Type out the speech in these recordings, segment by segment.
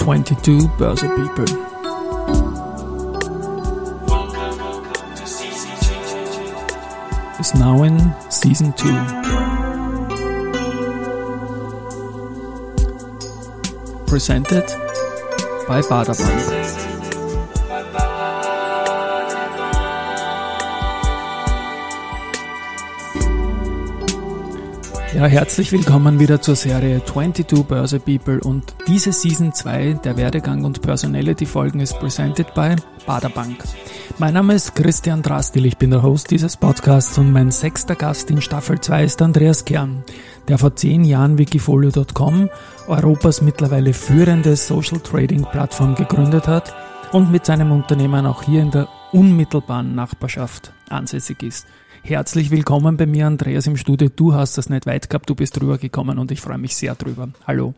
22 Börse People. Is now in season 2. Presented by Baderbank. Ja, herzlich willkommen wieder zur Serie 22 Börse People und diese Season 2 der Werdegang und Personality Folgen ist presented by Baderbank. Mein Name ist Christian Drastil, ich bin der Host dieses Podcasts und mein sechster Gast in Staffel 2 ist Andreas Kern, der vor zehn Jahren Wikifolio.com, Europas mittlerweile führende Social Trading Plattform gegründet hat und mit seinem Unternehmen auch hier in der unmittelbaren Nachbarschaft ansässig ist. Herzlich willkommen bei mir, Andreas, im Studio. Du hast das nicht weit gehabt, du bist drüber gekommen und ich freue mich sehr drüber. Hallo.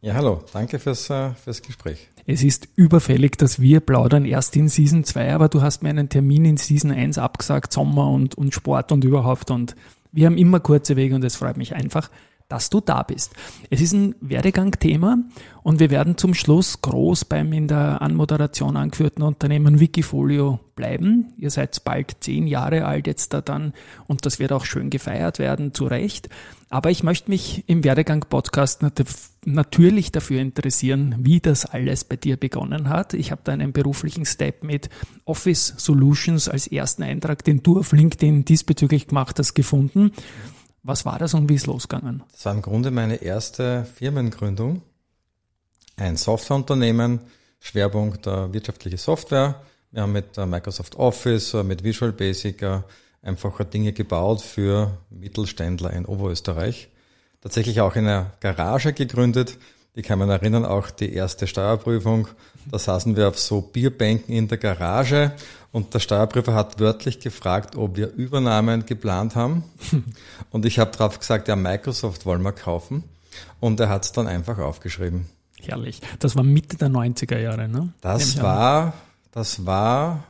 Ja, hallo. Danke fürs, äh, fürs Gespräch. Es ist überfällig, dass wir plaudern erst in Season 2, aber du hast mir einen Termin in Season 1 abgesagt, Sommer und, und Sport und überhaupt und wir haben immer kurze Wege und es freut mich einfach, dass du da bist. Es ist ein Werdegang-Thema und wir werden zum Schluss groß beim in der Anmoderation angeführten Unternehmen Wikifolio bleiben. Ihr seid bald zehn Jahre alt jetzt da dann und das wird auch schön gefeiert werden, zu Recht. Aber ich möchte mich im Werdegang-Podcast natürlich dafür interessieren, wie das alles bei dir begonnen hat. Ich habe da einen beruflichen Step mit Office Solutions als ersten Eintrag, den du auf LinkedIn diesbezüglich gemacht hast, gefunden. Was war das und wie ist losgegangen? Das war im Grunde meine erste Firmengründung. Ein Softwareunternehmen, Schwerpunkt der wirtschaftliche Software. Wir haben mit Microsoft Office, mit Visual Basic einfach Dinge gebaut für Mittelständler in Oberösterreich. Tatsächlich auch in einer Garage gegründet. Die kann man erinnern, auch die erste Steuerprüfung. Da saßen wir auf so Bierbänken in der Garage und der Steuerprüfer hat wörtlich gefragt, ob wir Übernahmen geplant haben. Und ich habe drauf gesagt, ja, Microsoft wollen wir kaufen. Und er hat es dann einfach aufgeschrieben. Herrlich. Das war Mitte der 90er Jahre, ne? Das war, das war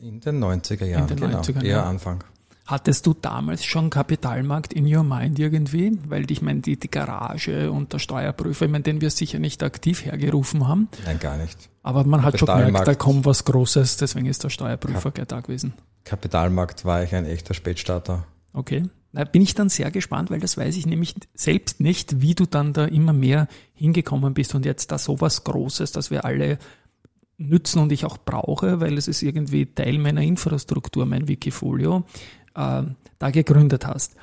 in den 90er Jahren, in den genau, 90er, eher ja. Anfang. Hattest du damals schon Kapitalmarkt in your mind irgendwie? Weil ich meine, die, die Garage und der Steuerprüfer, ich meine, den wir sicher nicht aktiv hergerufen haben. Nein, gar nicht. Aber man hat schon gemerkt, da kommt was Großes, deswegen ist der Steuerprüfer Kap gleich da gewesen. Kapitalmarkt war ich ein echter Spätstarter. Okay. Da bin ich dann sehr gespannt, weil das weiß ich nämlich selbst nicht, wie du dann da immer mehr hingekommen bist und jetzt da sowas Großes, dass wir alle nützen und ich auch brauche, weil es ist irgendwie Teil meiner Infrastruktur, mein Wikifolio äh, da gegründet hast.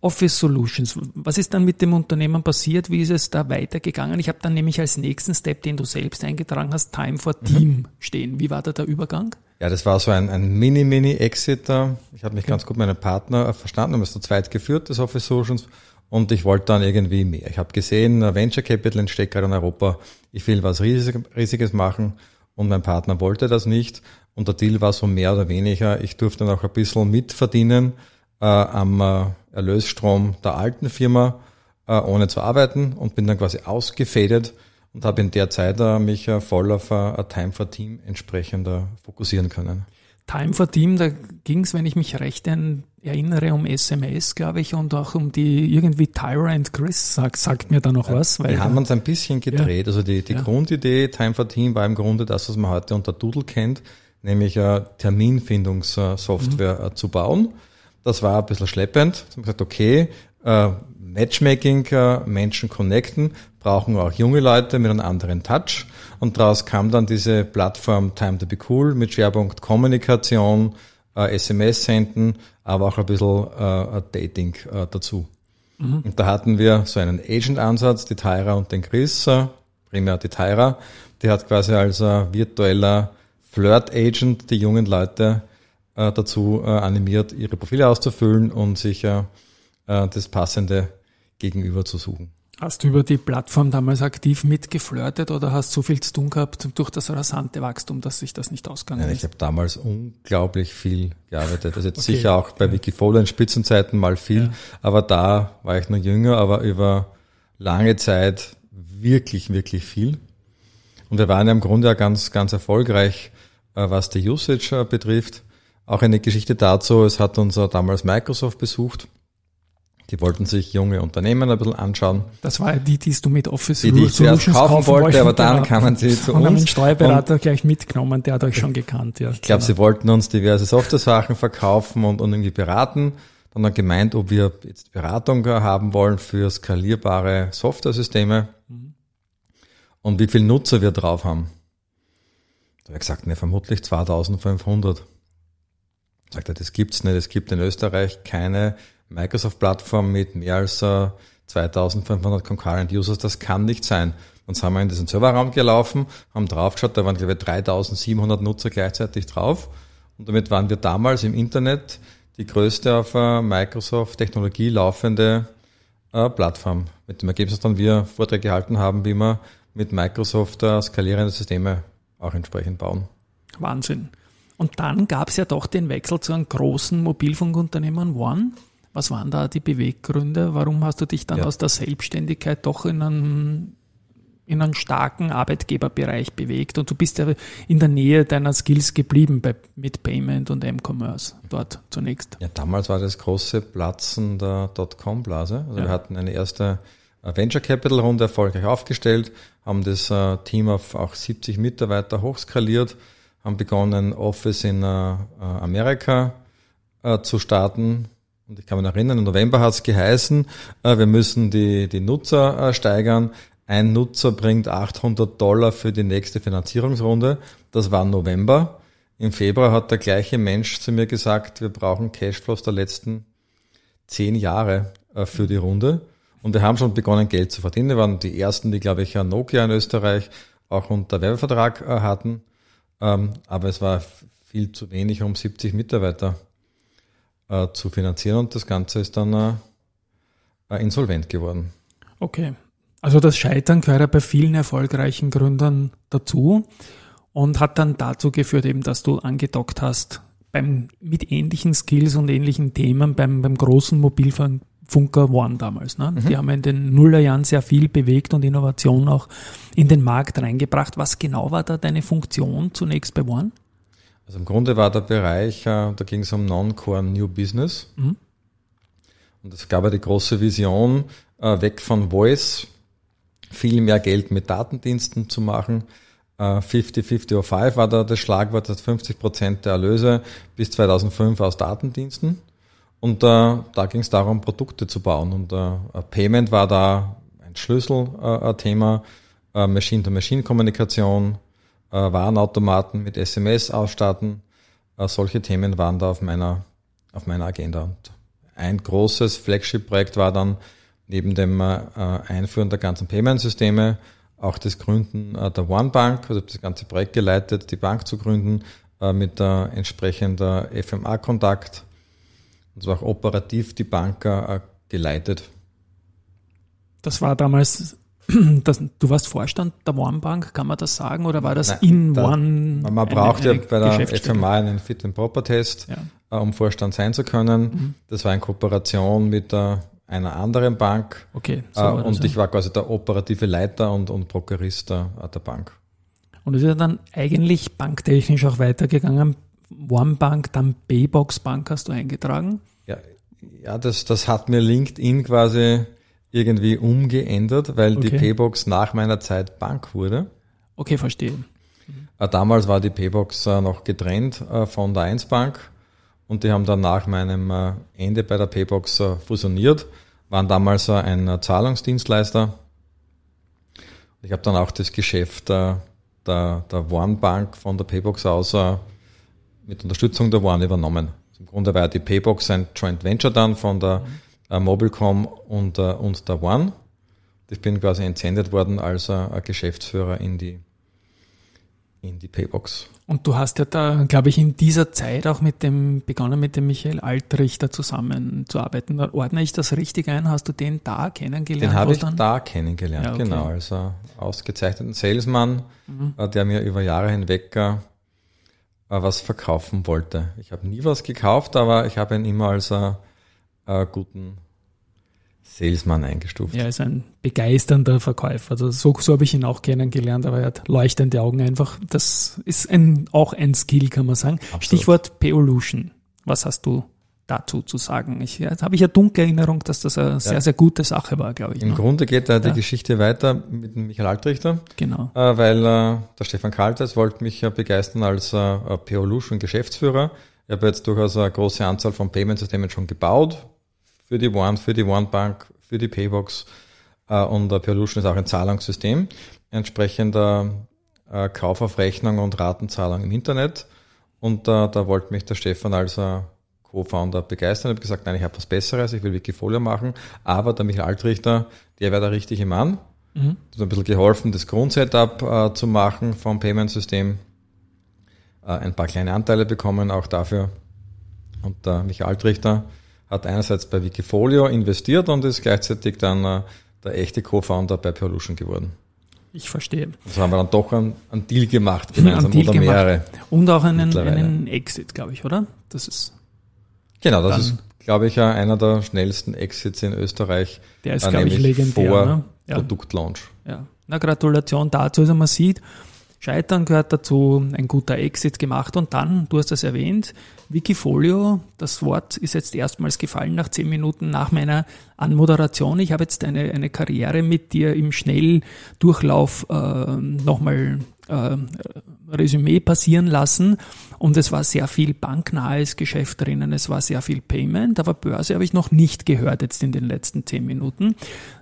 Office Solutions. Was ist dann mit dem Unternehmen passiert? Wie ist es da weitergegangen? Ich habe dann nämlich als nächsten Step, den du selbst eingetragen hast, Time for mhm. Team stehen. Wie war da der Übergang? Ja, das war so ein, ein Mini-Mini-Exit. Ich habe mich okay. ganz gut mit meinem Partner verstanden, haben es zu zweit geführt, das Office Solutions. Und ich wollte dann irgendwie mehr. Ich habe gesehen, Venture Capital entsteht gerade in Europa. Ich will was Riesiges machen und mein Partner wollte das nicht. Und der Deal war so mehr oder weniger, ich durfte noch ein bisschen mitverdienen äh, am äh, Erlösstrom der alten Firma, äh, ohne zu arbeiten und bin dann quasi ausgefadet und habe in der Zeit äh, mich äh, voll auf äh, Time for Team entsprechend äh, fokussieren können. Time for Team, da ging es, wenn ich mich recht erinnere, um SMS, glaube ich, und auch um die irgendwie Tyra and Chris, sagt, sagt mir da noch was. Weil Wir haben uns ein bisschen gedreht. Ja. Also die, die ja. Grundidee Time for Team war im Grunde das, was man heute unter Doodle kennt, nämlich eine Terminfindungssoftware mhm. zu bauen. Das war ein bisschen schleppend. Ich habe gesagt, okay, äh, Matchmaking, äh, Menschen connecten, brauchen auch junge Leute mit einem anderen Touch. Und daraus kam dann diese Plattform Time to be Cool mit Schwerpunkt Kommunikation, äh, SMS senden, aber auch ein bisschen äh, Dating äh, dazu. Mhm. Und da hatten wir so einen Agent-Ansatz, die Tyra und den Chris, äh, primär die Tyra, die hat quasi als äh, virtueller Flirt-Agent die jungen Leute äh, dazu äh, animiert, ihre Profile auszufüllen und sich äh, das passende Gegenüber zu suchen. Hast du über die Plattform damals aktiv mitgeflirtet oder hast du so viel zu tun gehabt durch das rasante Wachstum, dass sich das nicht ausgegangen ist? Ich habe damals unglaublich viel gearbeitet. Also jetzt okay. sicher auch bei Wikifolio in Spitzenzeiten mal viel, ja. aber da war ich noch jünger, aber über lange Zeit wirklich, wirklich viel. Und wir waren ja im Grunde ja ganz, ganz erfolgreich äh, was die Usage äh, betrifft. Auch eine Geschichte dazu, es hat uns damals Microsoft besucht Die wollten sich junge Unternehmen ein bisschen anschauen. Das war die, die du mit Office die, die ich zuerst kaufen, kaufen wollte, aber dann kamen sie zu und uns. Und haben den Steuerberater und gleich mitgenommen, der hat euch schon gekannt. Ja, ich glaube, genau. sie wollten uns diverse Software-Sachen verkaufen und, und irgendwie beraten. Dann hat gemeint, ob wir jetzt Beratung haben wollen für skalierbare Software-Systeme mhm. und wie viele Nutzer wir drauf haben. Da habe ich gesagt, ne, vermutlich 2500. Sagt er, das gibt's nicht. Es gibt in Österreich keine Microsoft-Plattform mit mehr als äh, 2500 Concurrent Users. Das kann nicht sein. Dann sind wir in diesen Serverraum gelaufen, haben draufgeschaut, da waren glaube ich 3700 Nutzer gleichzeitig drauf. Und damit waren wir damals im Internet die größte auf äh, Microsoft-Technologie laufende äh, Plattform. Mit dem Ergebnis, dass dann wir Vorträge gehalten haben, wie wir mit Microsoft äh, skalierende Systeme auch entsprechend bauen. Wahnsinn. Und dann gab es ja doch den Wechsel zu einem großen Mobilfunkunternehmen One. Was waren da die Beweggründe? Warum hast du dich dann ja. aus der Selbstständigkeit doch in einen, in einen starken Arbeitgeberbereich bewegt? Und du bist ja in der Nähe deiner Skills geblieben bei, mit Payment und M-Commerce dort zunächst. Ja, damals war das große Platzen der Dotcom-Blase. Also ja. wir hatten eine erste Venture Capital Runde erfolgreich aufgestellt, haben das äh, Team auf auch 70 Mitarbeiter hochskaliert haben begonnen, Office in äh, Amerika äh, zu starten. Und ich kann mich erinnern, im November hat es geheißen, wir müssen die, die Nutzer steigern. Ein Nutzer bringt 800 Dollar für die nächste Finanzierungsrunde. Das war November. Im Februar hat der gleiche Mensch zu mir gesagt, wir brauchen Cashflows der letzten zehn Jahre für die Runde. Und wir haben schon begonnen, Geld zu verdienen. Wir waren die ersten, die, glaube ich, Nokia in Österreich auch unter Werbevertrag äh, hatten. Ähm, aber es war viel zu wenig, um 70 Mitarbeiter äh, zu finanzieren und das Ganze ist dann äh, insolvent geworden. Okay. Also das Scheitern gehört ja bei vielen erfolgreichen Gründern dazu und hat dann dazu geführt, eben, dass du angedockt hast beim, mit ähnlichen Skills und ähnlichen Themen beim, beim großen Mobilfunk Funker One damals. Ne? Mhm. Die haben in den Nullerjahren sehr viel bewegt und Innovation auch in den Markt reingebracht. Was genau war da deine Funktion zunächst bei One? Also im Grunde war der Bereich, äh, da ging es um Non-Core New Business. Mhm. Und es gab ja die große Vision, äh, weg von Voice, viel mehr Geld mit Datendiensten zu machen. 50-50-05 äh, war da das Schlagwort, dass 50 Prozent der Erlöse bis 2005 aus Datendiensten. Und äh, da ging es darum, Produkte zu bauen. Und äh, Payment war da ein Schlüsselthema, äh, Machine-to-Machine-Kommunikation, äh, Warenautomaten mit SMS ausstatten. Äh, solche Themen waren da auf meiner, auf meiner Agenda. Und ein großes Flagship-Projekt war dann neben dem äh, Einführen der ganzen Payment-Systeme auch das Gründen äh, der One Bank, also das ganze Projekt geleitet, die Bank zu gründen, äh, mit der entsprechender FMA-Kontakt und zwar auch operativ die Bank äh, geleitet. Das war damals, das, du warst Vorstand der One Bank, kann man das sagen, oder war das Nein, in da, One? Man braucht ja bei der FMA einen Fit and Proper Test, ja. äh, um Vorstand sein zu können. Mhm. Das war in Kooperation mit äh, einer anderen Bank. Okay. So äh, und ich war quasi der operative Leiter und, und Prokurist der, der Bank. Und es ist dann eigentlich banktechnisch auch weitergegangen OneBank, dann Baybox Bank hast du eingetragen? Ja, ja das, das hat mir LinkedIn quasi irgendwie umgeändert, weil okay. die Paybox nach meiner Zeit Bank wurde. Okay, verstehe. Mhm. Damals war die Paybox äh, noch getrennt äh, von der 1 Bank und die haben dann nach meinem Ende bei der Paybox fusioniert, waren damals ein Zahlungsdienstleister. Ich habe dann auch das Geschäft der, der One Bank von der Paybox aus mit Unterstützung der One übernommen. Im Grunde war die Paybox ein Joint Venture dann von der äh, Mobilcom und, äh, und der One. Ich bin quasi entsendet worden als äh, Geschäftsführer in die, in die Paybox. Und du hast ja da, glaube ich, in dieser Zeit auch mit dem, begonnen mit dem Michael Altrichter zusammenzuarbeiten. Ordne ich das richtig ein? Hast du den da kennengelernt? Den habe ich dann? da kennengelernt, ja, okay. genau. Also ausgezeichneten Salesman, mhm. Äh, der mir über Jahre hinweg äh, was verkaufen wollte. Ich habe nie was gekauft, aber ich habe ihn immer als einen, einen guten Salesman eingestuft. Er ist ein begeisternder Verkäufer. Also so, so habe ich ihn auch kennengelernt, aber er hat leuchtende Augen einfach. Das ist ein, auch ein Skill, kann man sagen. Absolut. Stichwort Peolution. Was hast du dazu zu sagen? Ich, jetzt habe ich ja dunkle Erinnerung, dass das eine ja. sehr, sehr gute Sache war, glaube ich. Im ne? Grunde geht da die ja. Geschichte weiter mit dem Michael Altrichter. Genau. Äh, weil äh, der Stefan Kaltes wollte mich ja begeistern als äh, PO-Lution Geschäftsführer. Ich habe jetzt durchaus eine große Anzahl von Payment-Systemen schon gebaut. Für die One, für die One Bank, für die Paybox. Äh, und äh, PO-Lution ist auch ein Zahlungssystem. Entsprechender äh, Kauf auf Rechnung und Ratenzahlung im Internet. Und äh, da wollte mich der Stefan als äh, Co-Founder begeistern. Ich habe gesagt, nein, ich habe was Besseres, ich will Wikifolio machen. Aber der Michael Altrichter, der wäre der richtige Mann. Mhm. Das hat ein bisschen geholfen, das Grundsetup äh, zu machen vom Payment-System. Äh, ein paar kleine Anteile bekommen auch dafür. Und der Michael Altrichter hat einerseits bei Wikifolio investiert und ist gleichzeitig dann äh, der echte Co-Founder bei Peolution geworden. Ich verstehe. Also haben wir dann doch einen, einen Deal gemacht, gemeinsam Deal oder mehrere. Gemacht. Und auch einen, einen Exit, glaube ich, oder? Das ist. Genau, das ist, glaube ich, einer der schnellsten Exits in Österreich. Der ist, glaube ich, legendär. Vor ne? ja. Produktlaunch. Ja. Na, Gratulation dazu. Also man sieht, Scheitern gehört dazu, ein guter Exit gemacht und dann, du hast das erwähnt, Wikifolio, das Wort ist jetzt erstmals gefallen nach zehn Minuten nach meiner Anmoderation. Ich habe jetzt eine, eine Karriere mit dir im Schnelldurchlauf äh, nochmal äh, Resümee passieren lassen und es war sehr viel banknahes Geschäft drinnen, es war sehr viel Payment, aber Börse habe ich noch nicht gehört jetzt in den letzten zehn Minuten.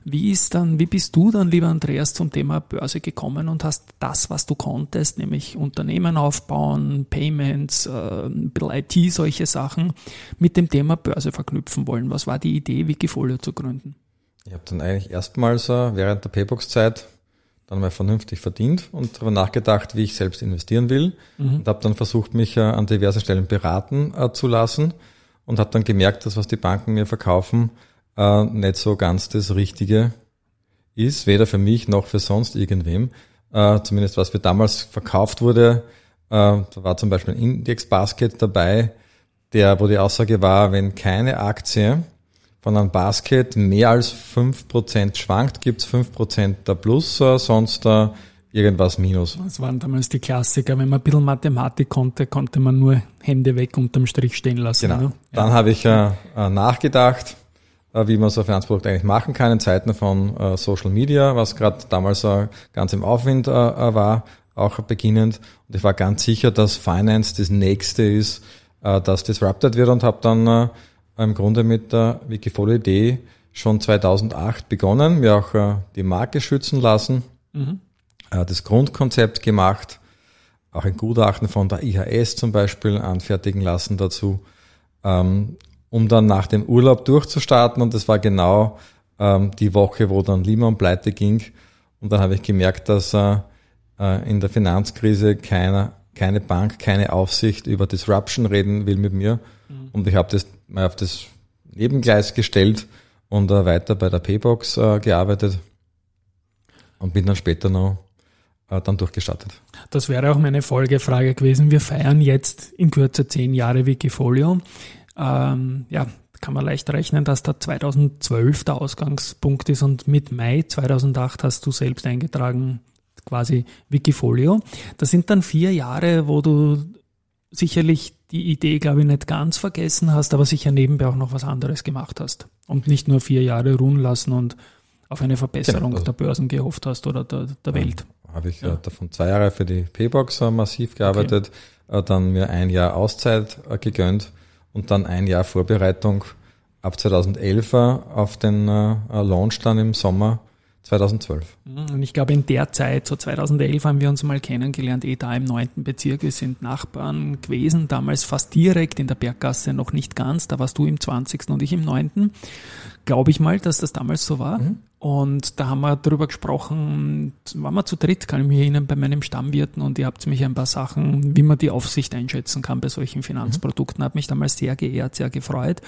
Wie ist dann, wie bist du dann, lieber Andreas, zum Thema Börse gekommen und hast das, was du konntest, nämlich Unternehmen aufbauen, Payments, äh, ein bisschen IT, solche Sachen, mit dem Thema Börse verknüpfen wollen? Was war die Idee, Wikifolio zu gründen? Ich habe dann eigentlich erstmals äh, während der Paybox-Zeit dann mal vernünftig verdient und darüber nachgedacht, wie ich selbst investieren will mhm. und habe dann versucht, mich äh, an diversen Stellen beraten äh, zu lassen und habe dann gemerkt, dass was die Banken mir verkaufen, äh, nicht so ganz das Richtige ist, weder für mich noch für sonst irgendwem. Äh, zumindest was mir damals verkauft wurde, äh, da war zum Beispiel ein Index Basket dabei, der, wo die Aussage war, wenn keine Aktie von einem Basket mehr als fünf Prozent schwankt, gibt's fünf Prozent der Plus, sonst irgendwas Minus. Das waren damals die Klassiker. Wenn man ein bisschen Mathematik konnte, konnte man nur Hände weg unterm Strich stehen lassen. Genau. Ne? Dann ja. habe ich äh, äh, nachgedacht, äh, wie man so ein Finanzprodukt eigentlich machen kann in Zeiten von äh, Social Media, was gerade damals äh, ganz im Aufwind äh, war, auch beginnend. Und ich war ganz sicher, dass Finance das nächste ist, das disrupted wird und habe dann im Grunde mit der Wikifolio-Idee schon 2008 begonnen, mir auch äh, die Marke schützen lassen, mhm. äh, das Grundkonzept gemacht, auch ein Gutachten von der IHS zum Beispiel anfertigen lassen dazu, ähm, um dann nach dem Urlaub durchzustarten und das war genau ähm, die Woche, wo dann Lehman pleite ging und dann habe ich gemerkt, dass äh, äh, in der Finanzkrise keiner, keine Bank, keine Aufsicht über Disruption reden will mit mir mhm. Und ich habe das mal auf das Nebengleis gestellt und äh, weiter bei der Paybox äh, gearbeitet und bin dann später noch äh, dann durchgestartet. Das wäre auch meine Folgefrage gewesen. Wir feiern jetzt in Kürze zehn Jahre Wikifolio. Ähm, ja, kann man leicht rechnen, dass da 2012 der Ausgangspunkt ist und mit Mai 2008 hast du selbst eingetragen, quasi Wikifolio. Das sind dann vier Jahre, wo du sicherlich die Idee, glaube ich, nicht ganz vergessen hast, aber sicher nebenbei auch noch was anderes gemacht hast. Und nicht nur vier Jahre ruhen lassen und auf eine Verbesserung genau, der Börsen gehofft hast oder der, der Welt. Habe ich ja. davon zwei Jahre für die Paybox massiv gearbeitet, okay. Äh, dann mir ein Jahr Auszeit äh, gegönnt und dann ein Jahr Vorbereitung ab 2011 auf den äh, Launch dann im Sommer 2012. Mhm, und ich glaube, in der Zeit, so 2011, haben wir uns mal kennengelernt, eh da im neunten Bezirk. Wir sind Nachbarn gewesen, damals fast direkt in der Berggasse, noch nicht ganz. Da warst du im 20. und ich im neunten. Glaube ich mal, dass das damals so war. Mhm. Und da haben wir darüber gesprochen, waren wir zu dritt, kann ich mich erinnern, bei meinem Stammwirten und ihr habt mich ein paar Sachen, wie man die Aufsicht einschätzen kann bei solchen Finanzprodukten, hat mich damals sehr geehrt, sehr gefreut.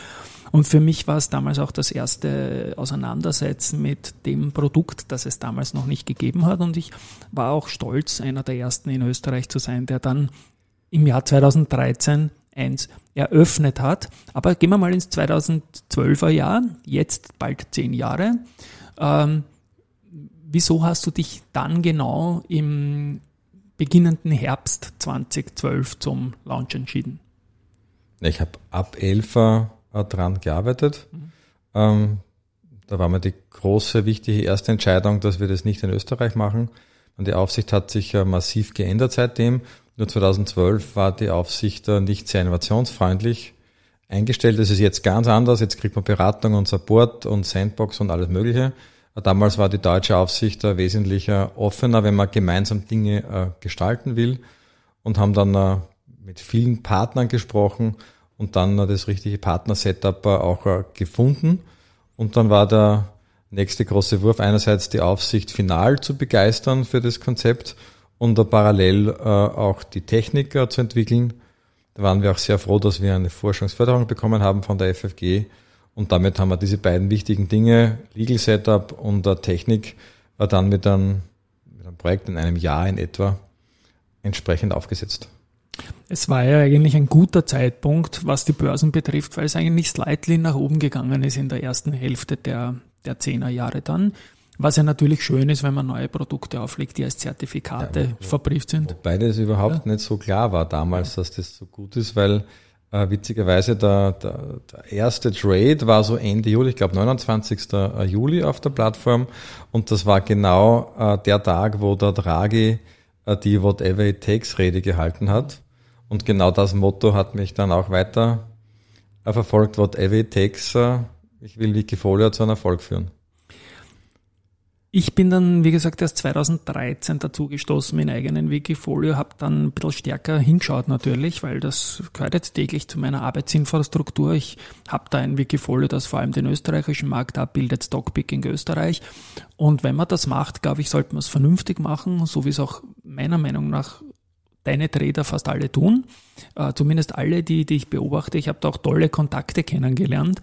Und für mich war es damals auch das erste Auseinandersetzen mit dem Produkt, das es damals noch nicht gegeben hat. Und ich war auch stolz, einer der ersten in Österreich zu sein, der dann im Jahr 2013 eins eröffnet hat. Aber gehen wir mal ins 2012er Jahr, jetzt bald zehn Jahre. Ähm, wieso hast du dich dann genau im beginnenden Herbst 2012 zum Launch entschieden? Ich habe ab 11 äh, dran gearbeitet. Mhm. Ähm, da war mir die große, wichtige erste Entscheidung, dass wir das nicht in Österreich machen. Und die Aufsicht hat sich massiv geändert seitdem. Nur 2012 war die Aufsicht äh, nicht sehr innovationsfreundlich eingestellt. Das ist jetzt ganz anders. Jetzt kriegt man Beratung und Support und Sandbox und alles Mögliche. Damals war die deutsche Aufsicht wesentlich offener, wenn man gemeinsam Dinge gestalten will und haben dann mit vielen Partnern gesprochen und dann das richtige Partner-Setup auch gefunden. Und dann war der nächste große Wurf einerseits die Aufsicht final zu begeistern für das Konzept und parallel auch die Technik zu entwickeln. Da waren wir auch sehr froh, dass wir eine Forschungsförderung bekommen haben von der FFG und damit haben wir diese beiden wichtigen Dinge, Legal Setup und Technik, dann mit einem, mit einem Projekt in einem Jahr in etwa entsprechend aufgesetzt. Es war ja eigentlich ein guter Zeitpunkt, was die Börsen betrifft, weil es eigentlich slightly nach oben gegangen ist in der ersten Hälfte der, der Jahre dann. Was ja natürlich schön ist, wenn man neue Produkte auflegt, die als Zertifikate ja, verbrieft sind. Wobei das überhaupt ja. nicht so klar war damals, dass das so gut ist, weil äh, witzigerweise der, der, der erste Trade war so Ende Juli, ich glaube 29. Äh, Juli auf der Plattform und das war genau äh, der Tag, wo der Draghi äh, die Whatever It Takes Rede gehalten hat. Und genau das Motto hat mich dann auch weiter äh, verfolgt, Whatever It Takes. Äh, ich will Wikifolio zu einem Erfolg führen. Ich bin dann, wie gesagt, erst 2013 dazu gestoßen mit eigenen Wikifolio, habe dann ein bisschen stärker hingeschaut natürlich, weil das gehört jetzt täglich zu meiner Arbeitsinfrastruktur. Ich habe da ein Wikifolio, das vor allem den österreichischen Markt abbildet, Stockpicking Österreich. Und wenn man das macht, glaube ich, sollte man es vernünftig machen, so wie es auch meiner Meinung nach deine Trader fast alle tun. Äh, zumindest alle, die, die ich beobachte. Ich habe da auch tolle Kontakte kennengelernt.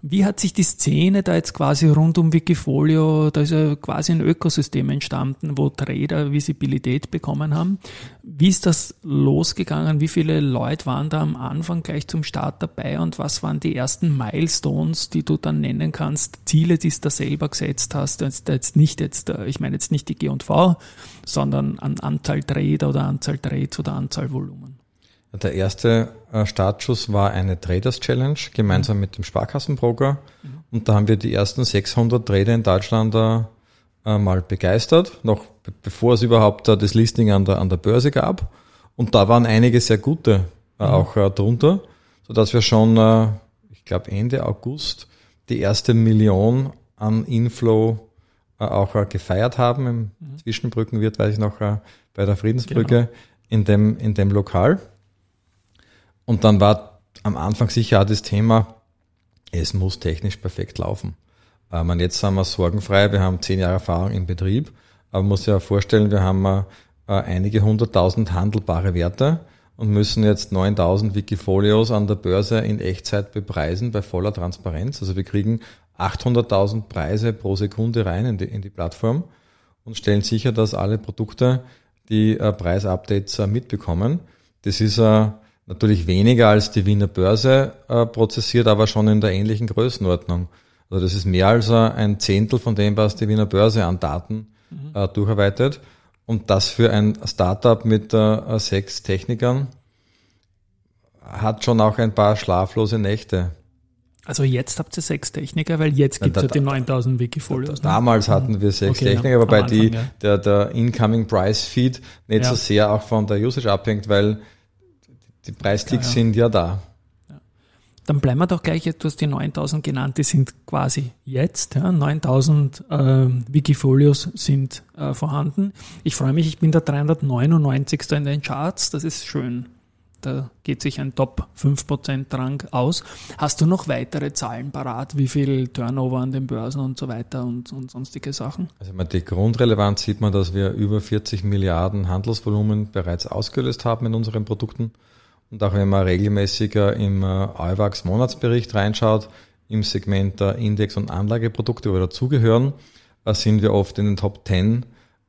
Wie hat sich die Szene da jetzt quasi rund um Wikifolio, da ist ja quasi ein Ökosystem entstanden, wo Trader Visibilität bekommen haben. Wie ist das losgegangen? Wie viele Leute waren da am Anfang gleich zum Start dabei und was waren die ersten Milestones, die du dann nennen kannst, Ziele, die du da selber gesetzt hast? Jetzt, jetzt nicht jetzt, äh, ich meine jetzt nicht die G&V, sondern an Anzahl Trader oder Anzahl Trades oder Anzahl Volumen. Der erste äh, Startschuss war eine Traders Challenge gemeinsam mhm. mit dem Sparkassenbroker. Mhm. Und da haben wir die ersten 600 Trader in Deutschland äh, äh, mal begeistert, noch bevor es überhaupt das Listing an der, an der Börse gab. Und da waren einige sehr gute mhm. auch drunter, so dass wir schon, ich glaube Ende August, die erste Million an Inflow auch gefeiert haben. Im mhm. Zwischenbrückenwirt, weiß ich noch, bei der Friedensbrücke genau. in, dem, in dem Lokal. Und dann war am Anfang sicher auch das Thema, es muss technisch perfekt laufen. Äh, man, jetzt sind wir sorgenfrei, wir haben zehn Jahre Erfahrung im Betrieb, aber man muss sich ja vorstellen, wir haben äh, einige hunderttausend handelbare Werte und müssen jetzt 9000 Wikifolios an der Börse in Echtzeit bepreisen bei voller Transparenz. Also wir kriegen 800.000 Preise pro Sekunde rein in die, in die Plattform und stellen sicher, dass alle Produkte die äh, Preisupdates äh, mitbekommen. Das ist äh, Natürlich weniger als die Wiener Börse äh, prozessiert, aber schon in der ähnlichen Größenordnung. Also das ist mehr als ein Zehntel von dem, was die Wiener Börse an Daten mhm. äh, durcharbeitet. Und das für ein Startup mit äh, sechs Technikern hat schon auch ein paar schlaflose Nächte. Also jetzt habt ihr sechs Techniker, weil jetzt gibt es ja die 9000 Wikifolios. Ne? Damals hatten wir sechs okay, Techniker, ja, wobei Anfang, die, ja. der, der Incoming Price Feed nicht ja. so sehr auch von der Usage abhängt, weil die Preisklicks ja, ja. sind ja da. Dann bleiben wir doch gleich, du hast die 9000 genannt, die sind quasi jetzt. Ja, 9000 äh, Wikifolios sind äh, vorhanden. Ich freue mich, ich bin der 399. in den Charts, das ist schön. Da geht sich ein Top 5% Rang aus. Hast du noch weitere Zahlen parat? Wie viel Turnover an den Börsen und so weiter und, und sonstige Sachen? Also die Grundrelevanz sieht man, dass wir über 40 Milliarden Handelsvolumen bereits ausgelöst haben in unseren Produkten. Und auch wenn man regelmäßiger im äh, AIWAX Monatsbericht reinschaut, im Segment der Index- und Anlageprodukte, wo wir dazugehören, äh, sind wir oft in den Top 10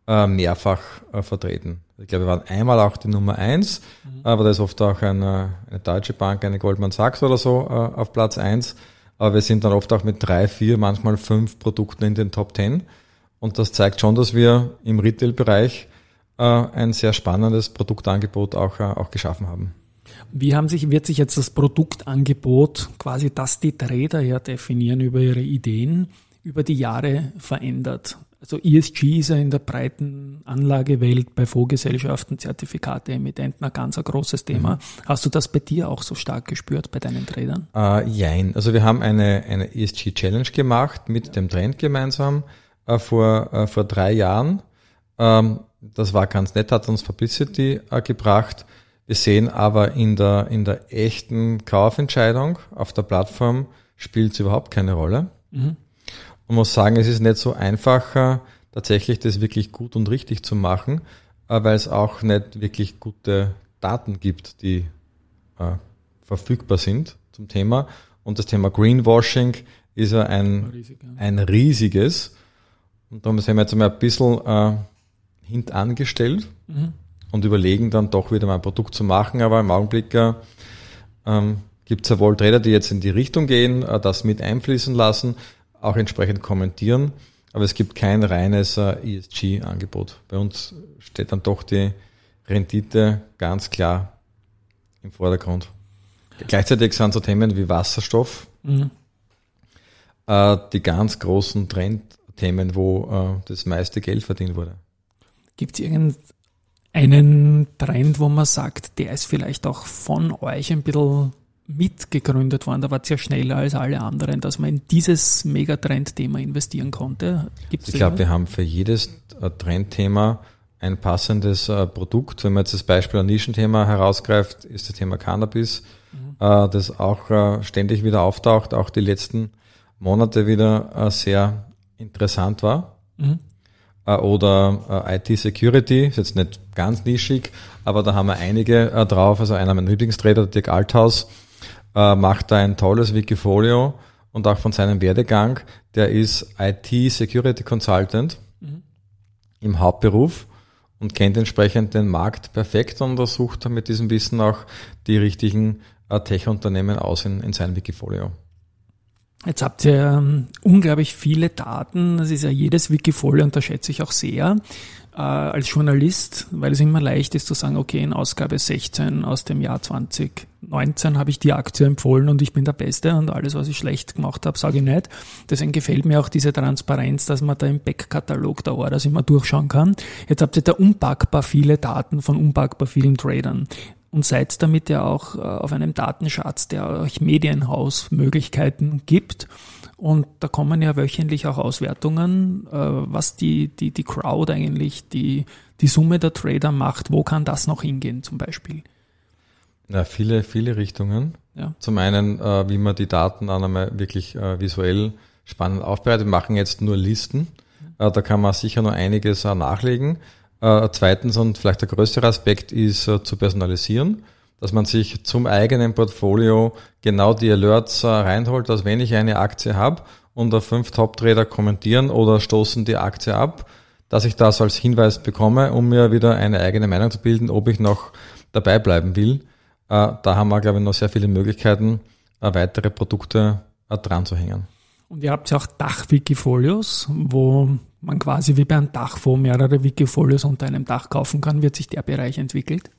äh, mehrfach vertreten. Ich glaube, wir waren einmal auch die Nummer eins, mhm. aber da ist oft auch eine, eine Deutsche Bank, eine Goldman Sachs oder so auf Platz eins. Aber wir sind dann oft auch mit drei, vier, manchmal fünf Produkten in den Top 10. Und das zeigt schon, dass wir im Retail-Bereich ein sehr spannendes Produktangebot auch, auch geschaffen haben. Wie haben sich, wird sich jetzt das Produktangebot, quasi das die Trader ja definieren über ihre Ideen, über die Jahre verändert? Also ESG ist ja in der breiten Anlagewelt bei Fondsgesellschaften, Zertifikate, Emittenten ein ganz ein großes Thema. Mhm. Hast du das bei dir auch so stark gespürt bei deinen Tradern? Uh, jein. Also wir haben eine, eine ESG Challenge gemacht mit dem Trend gemeinsam uh, vor, uh, vor drei Jahren. Um, das war ganz nett, hat uns Publicity gebracht. Wir sehen aber in der, in der echten Kaufentscheidung auf der Plattform spielt es überhaupt keine Rolle. Mhm. Und muss sagen, es ist nicht so einfach, tatsächlich das wirklich gut und richtig zu machen, äh, weil es auch nicht wirklich gute Daten gibt, die äh, verfügbar sind zum Thema. Und das Thema Greenwashing ist ja ein, Riesig, ja. ein riesiges. Und darum sind wir jetzt einmal ein bisschen äh, hintangestellt mhm. Und überlegen dann doch wieder mal ein Produkt zu machen. Aber im Augenblick äh, ähm, gibt es ja wohl Trader, die jetzt in die Richtung gehen, äh, das mit einfließen lassen auch entsprechend kommentieren. Aber es gibt kein reines äh, ESG-Angebot. Bei uns steht dann doch die Rendite ganz klar im Vordergrund. Gleichzeitig sind so Themen wie Wasserstoff mhm. äh, die ganz großen Trendthemen, wo äh, das meiste Geld verdient wurde. Gibt es irgendeinen Trend, wo man sagt, der ist vielleicht auch von euch ein bisschen mitgegründet worden. Da war es ja schneller als alle anderen, dass man in dieses Megatrendthema investieren konnte. Gibt's ich glaube, wir haben für jedes äh, Trendthema ein passendes äh, Produkt. Wenn man jetzt das Beispiel ein Nischenthema herausgreift, ist das Thema Cannabis, mhm. Äh, das auch ständig wieder auftaucht, auch die letzten Monate wieder sehr interessant war. Mhm. Oder IT-Security, ist jetzt nicht ganz nischig, aber da haben wir einige drauf. Also einer meiner Lieblingstrader, Dirk Althaus, äh, macht da ein tolles Wikifolio und auch von seinem Werdegang. Der ist IT Security Consultant mhm. im Hauptberuf und kennt entsprechend den Markt perfekt und sucht mit diesem Wissen auch die richtigen äh, Tech-Unternehmen aus in, in seinem Wikifolio. Jetzt habt ihr ähm, unglaublich viele Daten. Das ist ja jedes Wikifolio und da schätze ich auch sehr äh, als Journalist, weil es immer leicht ist zu sagen, okay, in Ausgabe 16 aus dem Jahr 2019 habe ich die Aktie empfohlen und ich bin der Beste und alles, was ich schlecht gemacht habe, sage ich nicht. Deswegen gefällt mir auch diese Transparenz, dass man da im Backkatalog der Orders immer durchschauen kann. Jetzt habt ihr da unpackbar viele Daten von unpackbar vielen Tradern und seid damit ja auch äh, auf einem Datenschatz, der euch Medienhausmöglichkeiten gibt. Und da kommen ja wöchentlich auch Auswertungen, äh, was die, die, die Crowd eigentlich, die, die Summe der Trader macht. Wo kann das noch hingehen zum Beispiel? Ja, viele, viele Richtungen. Ja. Zum einen, äh, wie man die Daten dann einmal wirklich visuell spannend aufbereitet. Wir machen jetzt nur Listen. Da kann man sicher noch einiges nachlegen. Äh, zweitens und vielleicht der größere Aspekt ist zu personalisieren dass man sich zum eigenen Portfolio genau die Alerts äh, reinholt, dass wenn ich eine Aktie habe und da fünf Top-Trader kommentieren oder stoßen die Aktie ab, dass ich das als Hinweis bekomme, um mir wieder eine eigene Meinung zu bilden, ob ich noch dabei bleiben will. Äh, da haben wir, glaube ich, noch sehr viele Möglichkeiten, äh, weitere Produkte dran zu hängen. Und ihr habt ja auch Dach-Wikifolios, wo man quasi wie bei einem Dachfonds mehrere Wikifolios unter einem Dach kaufen kann. Wird sich der Bereich entwickelt?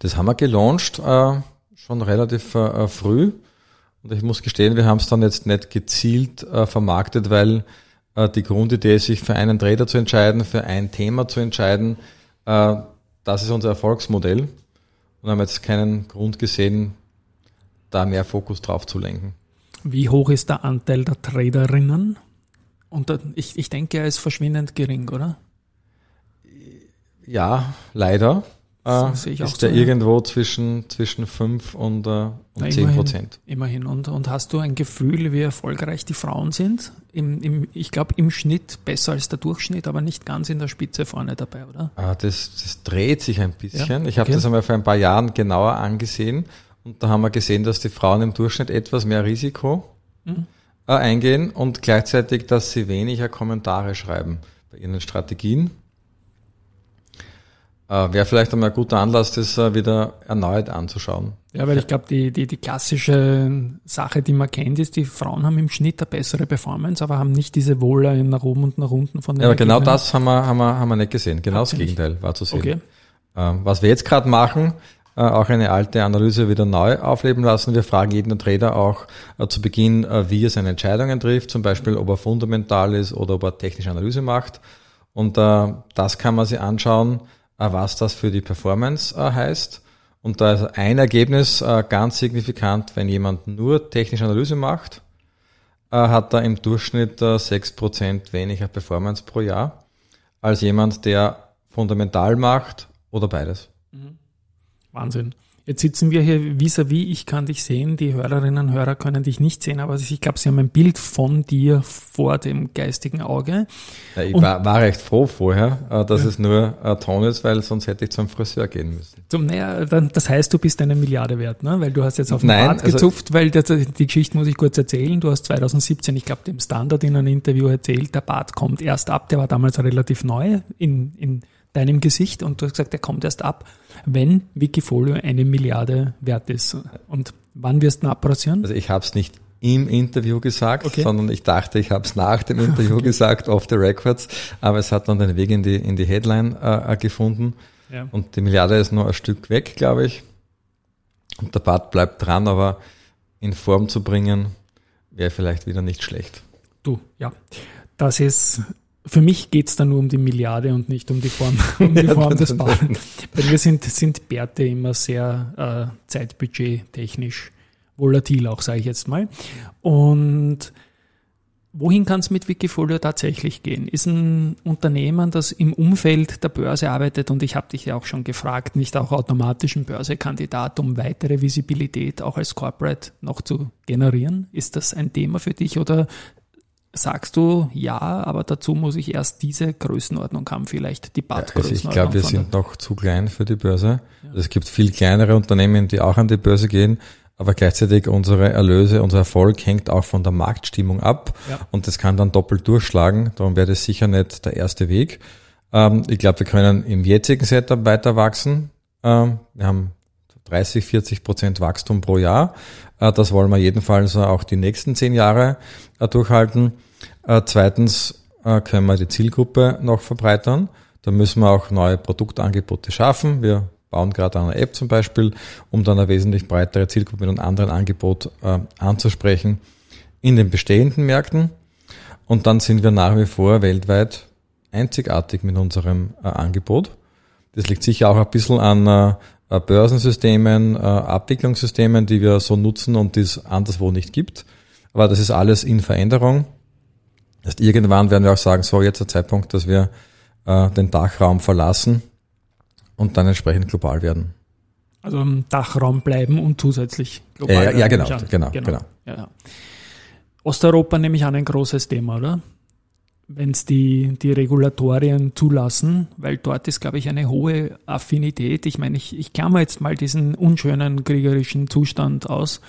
Das haben wir gelauncht äh, schon relativ äh, früh. Und ich muss gestehen, wir haben es dann jetzt nicht gezielt äh, vermarktet, weil äh, die Grundidee ist, sich für einen Trader zu entscheiden, für ein Thema zu entscheiden. Äh, das ist unser Erfolgsmodell. Und haben jetzt keinen Grund gesehen, da mehr Fokus drauf zu lenken. Wie hoch ist der Anteil der Traderinnen? Und ich, ich denke, er ist verschwindend gering, oder? Ja, leider äh, ist der so, irgendwo ja. zwischen, zwischen 5 und, äh, und Na, 10 Prozent. Immerhin. Und, und hast du ein Gefühl, wie erfolgreich die Frauen sind? Im, im, ich glaube, im Schnitt besser als der Durchschnitt, aber nicht ganz in der Spitze vorne dabei, oder? Ah, das, das dreht sich ein bisschen. Ja? Ich habe das einmal vor ein paar Jahren genauer angesehen und da haben wir gesehen, dass die Frauen im Durchschnitt etwas mehr Risiko mhm. Äh, eingehen und gleichzeitig, dass sie weniger Kommentare schreiben bei ihren Strategien. Äh, Wäre vielleicht einmal ein guter Anlass, das äh, wieder erneut anzuschauen. Ja, weil ich glaube, die, die, die klassische Sache, die man kennt, ist, die Frauen haben im Schnitt eine bessere Performance, aber haben nicht diese Wohler nach oben und nach unten von den Ja, aber genau das haben wir, haben, wir, haben wir nicht gesehen. Genau Habt das Gegenteil war zu sehen. Okay. Ähm, was wir jetzt gerade machen, äh, auch eine alte Analyse wieder neu aufleben lassen. Wir fragen jeden Trader auch äh, zu Beginn, äh, wie er seine Entscheidungen trifft, zum Beispiel ob er fundamental ist oder ob er technische Analyse macht. Und das kann man sich anschauen, was das für die Performance heißt. Und da ist ein Ergebnis ganz signifikant, wenn jemand nur technische Analyse macht, hat er im Durchschnitt äh, 6% weniger Performance pro Jahr als jemand, der fundamental macht oder beides. Mhm. Wahnsinn. Jetzt sitzen wir hier vis-à-vis, ich kann dich sehen, die Hörerinnen und Hörer können dich nicht sehen, aber ich glaube, sie haben ein Bild von dir vor dem geistigen Auge. Ja, ich war, war, recht froh vorher, äh, dass ja. es nur ein Ton ist, weil sonst hätte ich zum Friseur gehen müssen. Zum, naja, das heißt, du bist eine Milliarde wert, ne? weil du hast jetzt auf den Nein, Bart also gezupft, weil das, die Geschichte muss ich kurz erzählen. Du hast 2017, ich glaube, dem Standard in einem Interview erzählt, der Bart kommt erst ab, der war damals relativ neu in, in deinem Gesicht und du hast gesagt, der kommt erst ab, wenn Wikifolio eine Milliarde wert ist. Und wann wirst du ihn abrasieren? Also ich habe es nicht im Interview gesagt, okay. sondern ich dachte, ich habe es nach dem Interview okay. gesagt, off the records, aber es hat dann den Weg in die, in die Headline äh, gefunden. Ja. Und die Milliarde ist nur ein Stück weg, glaube ich. Und der Bart bleibt dran, aber in Form zu bringen, wäre vielleicht wieder nicht schlecht. Du, ja. Das ist für mich geht es da nur um die Milliarde und nicht um die Form, um die Form des Baren. Bei mir sind, sind Bärte immer sehr äh, zeitbudget-technisch volatil, auch sage ich jetzt mal. Und wohin kann es mit Wikifolio tatsächlich gehen? Ist ein Unternehmen, das im Umfeld der Börse arbeitet, und ich habe dich ja auch schon gefragt, nicht auch automatisch ein Börsekandidat, um weitere Visibilität auch als Corporate noch zu generieren? Ist das ein Thema für dich oder sagst du, ja, aber dazu muss ich erst diese Größenordnung haben, vielleicht die. Ja, also ich glaube, wir sind noch zu klein für die Börse. Ja. Es gibt viel kleinere Unternehmen, die auch an die Börse gehen, aber gleichzeitig unsere Erlöse, unser Erfolg hängt auch von der Marktstimmung ab ja. und das kann dann doppelt durchschlagen. Darum wäre das sicher nicht der erste Weg. Ähm, ich glaube, wir können im jetzigen Setup weiter wachsen. Ähm, wir haben 30, 40 Prozent Wachstum pro Jahr. Äh, das wollen wir jedenfalls auch die nächsten zehn Jahre äh, durchhalten. Äh, zweitens können wir die Zielgruppe noch verbreitern. Da müssen wir auch neue Produktangebote schaffen. Wir bauen gerade eine App zum Beispiel, um dann eine wesentlich breitere Zielgruppe mit einem anderen Angebot anzusprechen in den bestehenden Märkten. Und dann sind wir nach wie vor weltweit einzigartig mit unserem Angebot. Das liegt sicher auch ein bisschen an äh, Börsensystemen, äh, Abwicklungssystemen, die wir so nutzen und die es anderswo nicht gibt. Aber das ist alles in Veränderung. Das heißt, irgendwann werden wir auch sagen, so jetzt der Zeitpunkt, dass wir äh, den Dachraum verlassen und dann entsprechend global werden. Also im Dachraum bleiben und zusätzlich global werden. Ja, genau, genau, genau. genau. Ja. Osteuropa nehme ich an ein großes Thema, oder? Wenn es die, die Regulatorien zulassen, weil dort ist, glaube ich, eine hohe Affinität. Ich meine, ich, ich klammer jetzt mal diesen unschönen kriegerischen Zustand aus,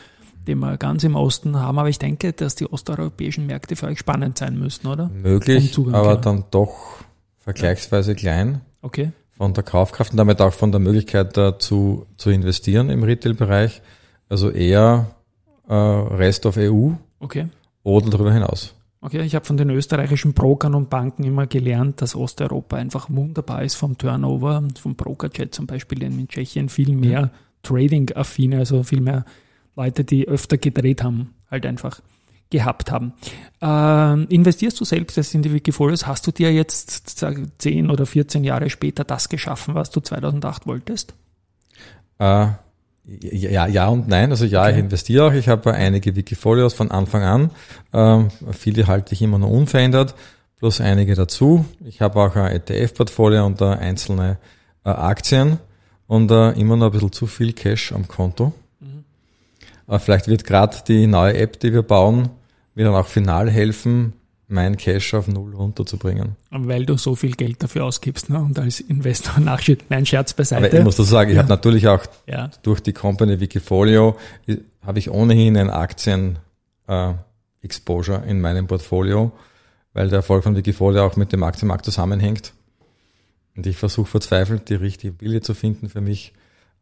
den wir ganz im Osten haben, aber ich denke, dass die osteuropäischen Märkte für euch spannend sein müssten, oder? Möglich, aber dann doch vergleichsweise ja. klein. Okay. Von der Kaufkraft und damit auch von der Möglichkeit da zu, zu investieren im Retail-Bereich. Also eher äh, Rest of EU okay. oder darüber hinaus. Okay, ich habe von den österreichischen Brokern und Banken immer gelernt, dass Osteuropa einfach wunderbar ist vom Turnover, vom Brokerjet zum Beispiel in Tschechien viel mehr. Trading-affine, also viel mehr Leute, die öfter gedreht haben, halt einfach gehabt haben. Äh, investierst du selbst jetzt in die Wikifolios? Hast du dir jetzt sag, 10 oder 14 Jahre später das geschaffen, was du 2008 wolltest? Äh, ja, ja und nein. Also ja, okay. ich investiere auch. Ich habe einige Wikifolios von Anfang an. Ähm, viele halte ich immer noch unverändert, plus einige dazu. Ich habe auch ein ETF-Portfolio und einzelne äh, Aktien und äh, immer noch ein bisschen zu viel Cash am Konto. Mhm. Aber vielleicht wird gerade die neue App, die wir bauen, mir dann auch final helfen, mein Cash auf Null runterzubringen. Weil du so viel Geld dafür ausgibst ne? und als Investor nachschüttet. Mein Scherz beiseite. Aber ich muss das sagen, ich ja. habe natürlich auch ja. durch die Company Wikifolio habe ich ohnehin ein Aktien äh, Exposure in meinem Portfolio, weil der Erfolg von Wikifolio auch mit dem Aktienmarkt zusammenhängt. Und ich versuche verzweifelt die richtige Billie zu finden für mich,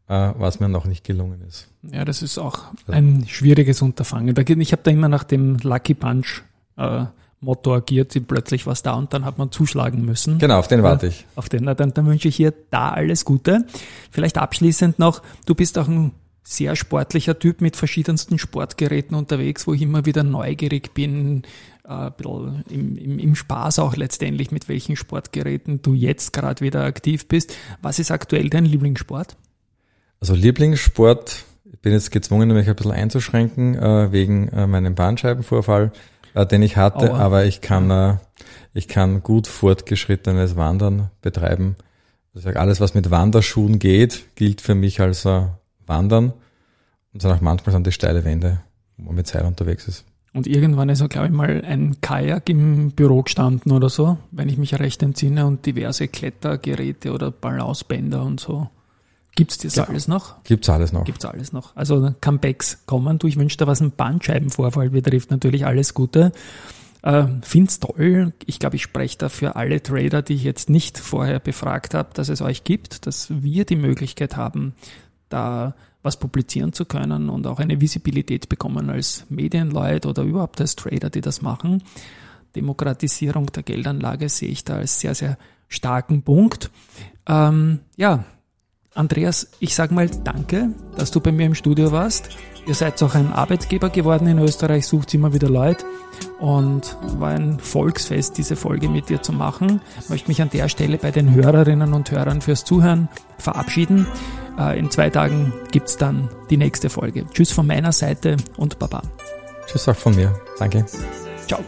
äh, was mir noch nicht gelungen ist. Ja, das ist auch ein schwieriges Unterfangen. Ich habe da immer nach dem Lucky Punch äh, Motto agiert, plötzlich was da und dann hat man zuschlagen müssen. Genau, auf den warte ich. Auf den, dann, dann wünsche ich hier da alles Gute. Vielleicht abschließend noch, du bist auch ein sehr sportlicher Typ mit verschiedensten Sportgeräten unterwegs, wo ich immer wieder neugierig bin, äh, im, im, im Spaß auch letztendlich, mit welchen Sportgeräten du jetzt gerade wieder aktiv bist. Was ist aktuell dein Lieblingssport? Also Lieblingssport, ich bin jetzt gezwungen, mich ein bisschen einzuschränken, äh, wegen äh, meinem Bandscheibenvorfall äh, den ich hatte, Aua. aber ich kann, äh, ich kann gut fortgeschrittenes Wandern betreiben. Ich sage, alles, was mit Wanderschuhen geht, gilt für mich als äh, Wandern. Und dann auch manchmal sind die steile Wände, wo man mit Seil unterwegs ist. Und irgendwann ist auch, glaube ich, mal ein Kajak im Büro gestanden oder so, wenn ich mich recht entsinne, und diverse Klettergeräte oder Balancebänder und so. Gibt's das ja, alles noch? Gibt's alles noch. Gibt's alles noch. Also Comebacks kommen. Du, ich wünsche dir, was einen Bandscheibenvorfall betrifft, natürlich alles Gute. Äh, find's toll. Ich glaube, ich spreche da für alle Trader, die ich jetzt nicht vorher befragt habe, dass es euch gibt, dass wir die Möglichkeit haben, da was publizieren zu können und auch eine Visibilität bekommen als Medienleute oder überhaupt als Trader, die das machen. Demokratisierung der Geldanlage sehe ich da als sehr, sehr starken Punkt. Ähm, ja, Andreas, ich sage mal danke, dass du bei mir im Studio warst. Ihr seid auch ein Arbeitgeber geworden in Österreich, sucht immer wieder Leute und war ein Volksfest, diese Folge mit dir zu machen. Ich möchte mich an der Stelle bei den Hörerinnen und Hörern fürs Zuhören verabschieden. Äh, in zwei Tagen gibt's dann die nächste Folge. Tschüss von meiner Seite und Baba. Tschüss auch von mir. Danke. Ciao.